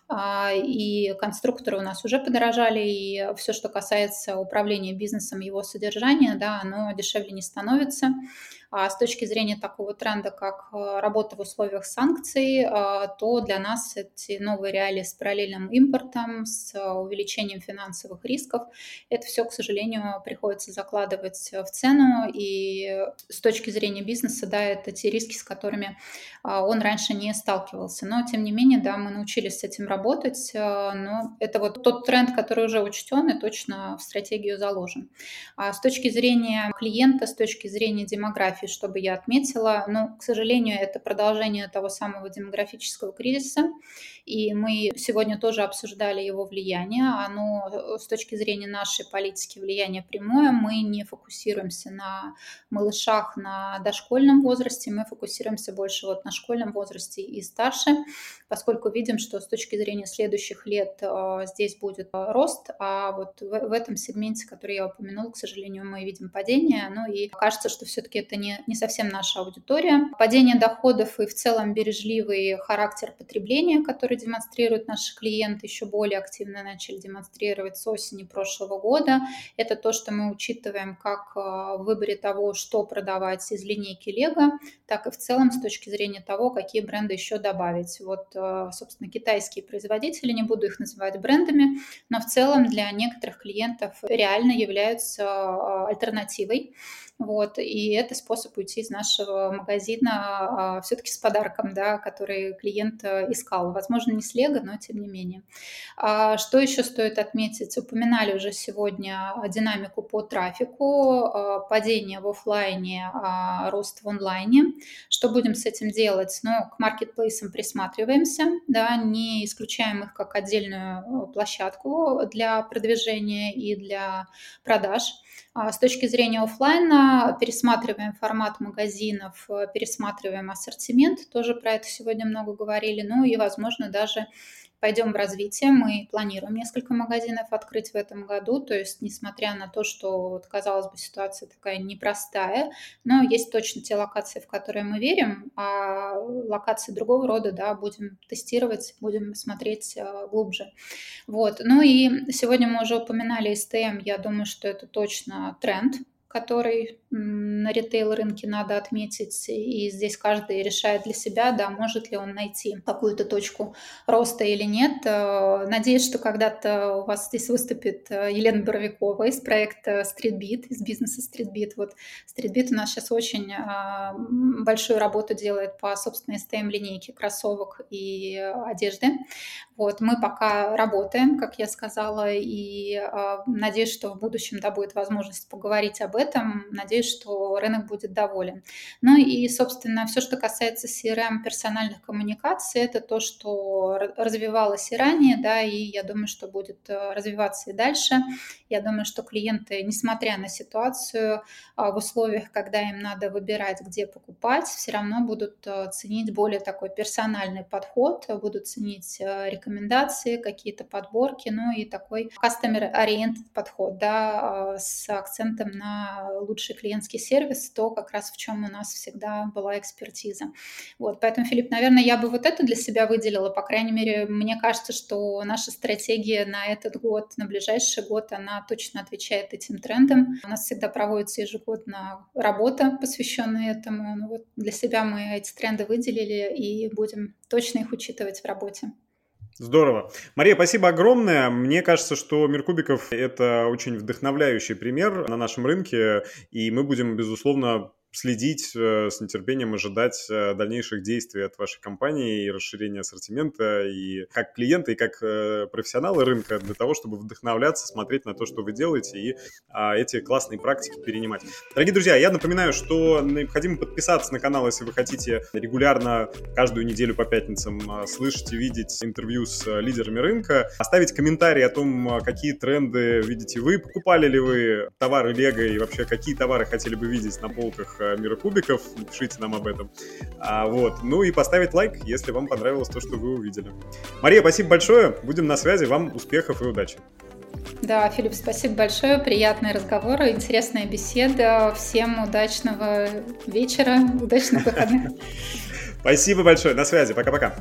а, и конструкторы у нас уже подорожали, и все, что касается управления бизнесом, его содержания, да, оно дешевле не становится. А с точки зрения такого тренда, как э, работа в условиях санкций, э, то для нас эти новые реалии с параллельным импортом, с э, увеличением финансовых рисков, это все, к сожалению, приходится закладывать в цену. И с точки зрения бизнеса, да, это те риски, с которыми он раньше не сталкивался. Но, тем не менее, да, мы научились с этим работать, но это вот тот тренд, который уже учтен и точно в стратегию заложен. А с точки зрения клиента, с точки зрения демографии, демографии, чтобы я отметила. Но, к сожалению, это продолжение того самого демографического кризиса. И мы сегодня тоже обсуждали его влияние. Оно э, с точки зрения нашей политики влияние прямое. Мы не фокусируемся на малышах на дошкольном возрасте, мы фокусируемся больше вот на школьном возрасте и старше, поскольку видим, что с точки зрения следующих лет э, здесь будет э, рост, а вот в, в этом сегменте, который я упомянула, к сожалению, мы видим падение. Ну и кажется, что все-таки это не, не совсем наша аудитория. Падение доходов и в целом бережливый характер потребления, который демонстрируют наши клиенты, еще более активно начали демонстрировать с осени прошлого года. Это то, что мы учитываем как э, в выборе того, что продавать из линейки Лего, так и в целом с точки зрения того, какие бренды еще добавить. Вот, собственно, китайские производители, не буду их называть брендами, но в целом для некоторых клиентов реально являются э, альтернативой. Вот, и это способ уйти из нашего магазина а, все-таки с подарком, да, который клиент э, искал. Возможно, не с Лего, но тем не менее. А что еще стоит отметить? Упоминали уже сегодня динамику по трафику, а, падение в офлайне, а, рост в онлайне. Что будем с этим делать? Ну, к маркетплейсам присматриваемся, да, не исключаем их как отдельную э, площадку для продвижения и для продаж. А с точки зрения офлайна пересматриваем формат магазинов, пересматриваем ассортимент, тоже про это сегодня много говорили, ну и, возможно, даже пойдем в развитие. Мы планируем несколько магазинов открыть в этом году. То есть, несмотря на то, что, вот, казалось бы, ситуация такая непростая, но есть точно те локации, в которые мы верим, а локации другого рода, да, будем тестировать, будем смотреть э, глубже. Вот. Ну и сегодня мы уже упоминали STM. Я думаю, что это точно тренд, который на ритейл-рынке надо отметить, и здесь каждый решает для себя, да, может ли он найти какую-то точку роста или нет. Э, надеюсь, что когда-то у вас здесь выступит э, Елена Боровикова из проекта StreetBeat, из бизнеса StreetBeat. Вот StreetBeat у нас сейчас очень а, большую работу делает по собственной STM-линейке кроссовок и одежды. Вот, мы пока работаем, как я сказала, и э, надеюсь, что в будущем да, будет возможность поговорить об этом. Надеюсь, что рынок будет доволен. Ну и, собственно, все, что касается CRM персональных коммуникаций, это то, что развивалось и ранее, да, и я думаю, что будет э, развиваться и дальше. Я думаю, что клиенты, несмотря на ситуацию, э, в условиях, когда им надо выбирать, где покупать, все равно будут э, ценить более такой персональный подход, будут ценить рекомендации рекомендации, какие-то подборки, ну и такой customer-oriented подход, да, а, с акцентом на лучший клиентский сервис, то как раз в чем у нас всегда была экспертиза. Вот, поэтому, Филипп, наверное, я бы вот это для себя выделила, по крайней мере, мне кажется, что наша стратегия на этот год, на ближайший год, она точно отвечает этим трендам. У нас всегда проводится ежегодно работа, посвященная этому. Ну, вот для себя мы эти тренды выделили и будем точно их учитывать в работе. Здорово. Мария, спасибо огромное. Мне кажется, что мир кубиков – это очень вдохновляющий пример на нашем рынке, и мы будем, безусловно, следить, э, с нетерпением ожидать э, дальнейших действий от вашей компании и расширения ассортимента, и как клиенты, и как э, профессионалы рынка для того, чтобы вдохновляться, смотреть на то, что вы делаете, и а, эти классные практики перенимать. Дорогие друзья, я напоминаю, что необходимо подписаться на канал, если вы хотите регулярно каждую неделю по пятницам слышать и видеть интервью с лидерами рынка, оставить комментарии о том, какие тренды видите вы, покупали ли вы товары Лего и вообще какие товары хотели бы видеть на полках мира кубиков. Напишите нам об этом. А, вот. Ну и поставить лайк, если вам понравилось то, что вы увидели. Мария, спасибо большое. Будем на связи. Вам успехов и удачи. Да, Филипп, спасибо большое. Приятный разговор, интересная беседа. Всем удачного вечера, удачных выходных. Спасибо большое. На связи. Пока-пока.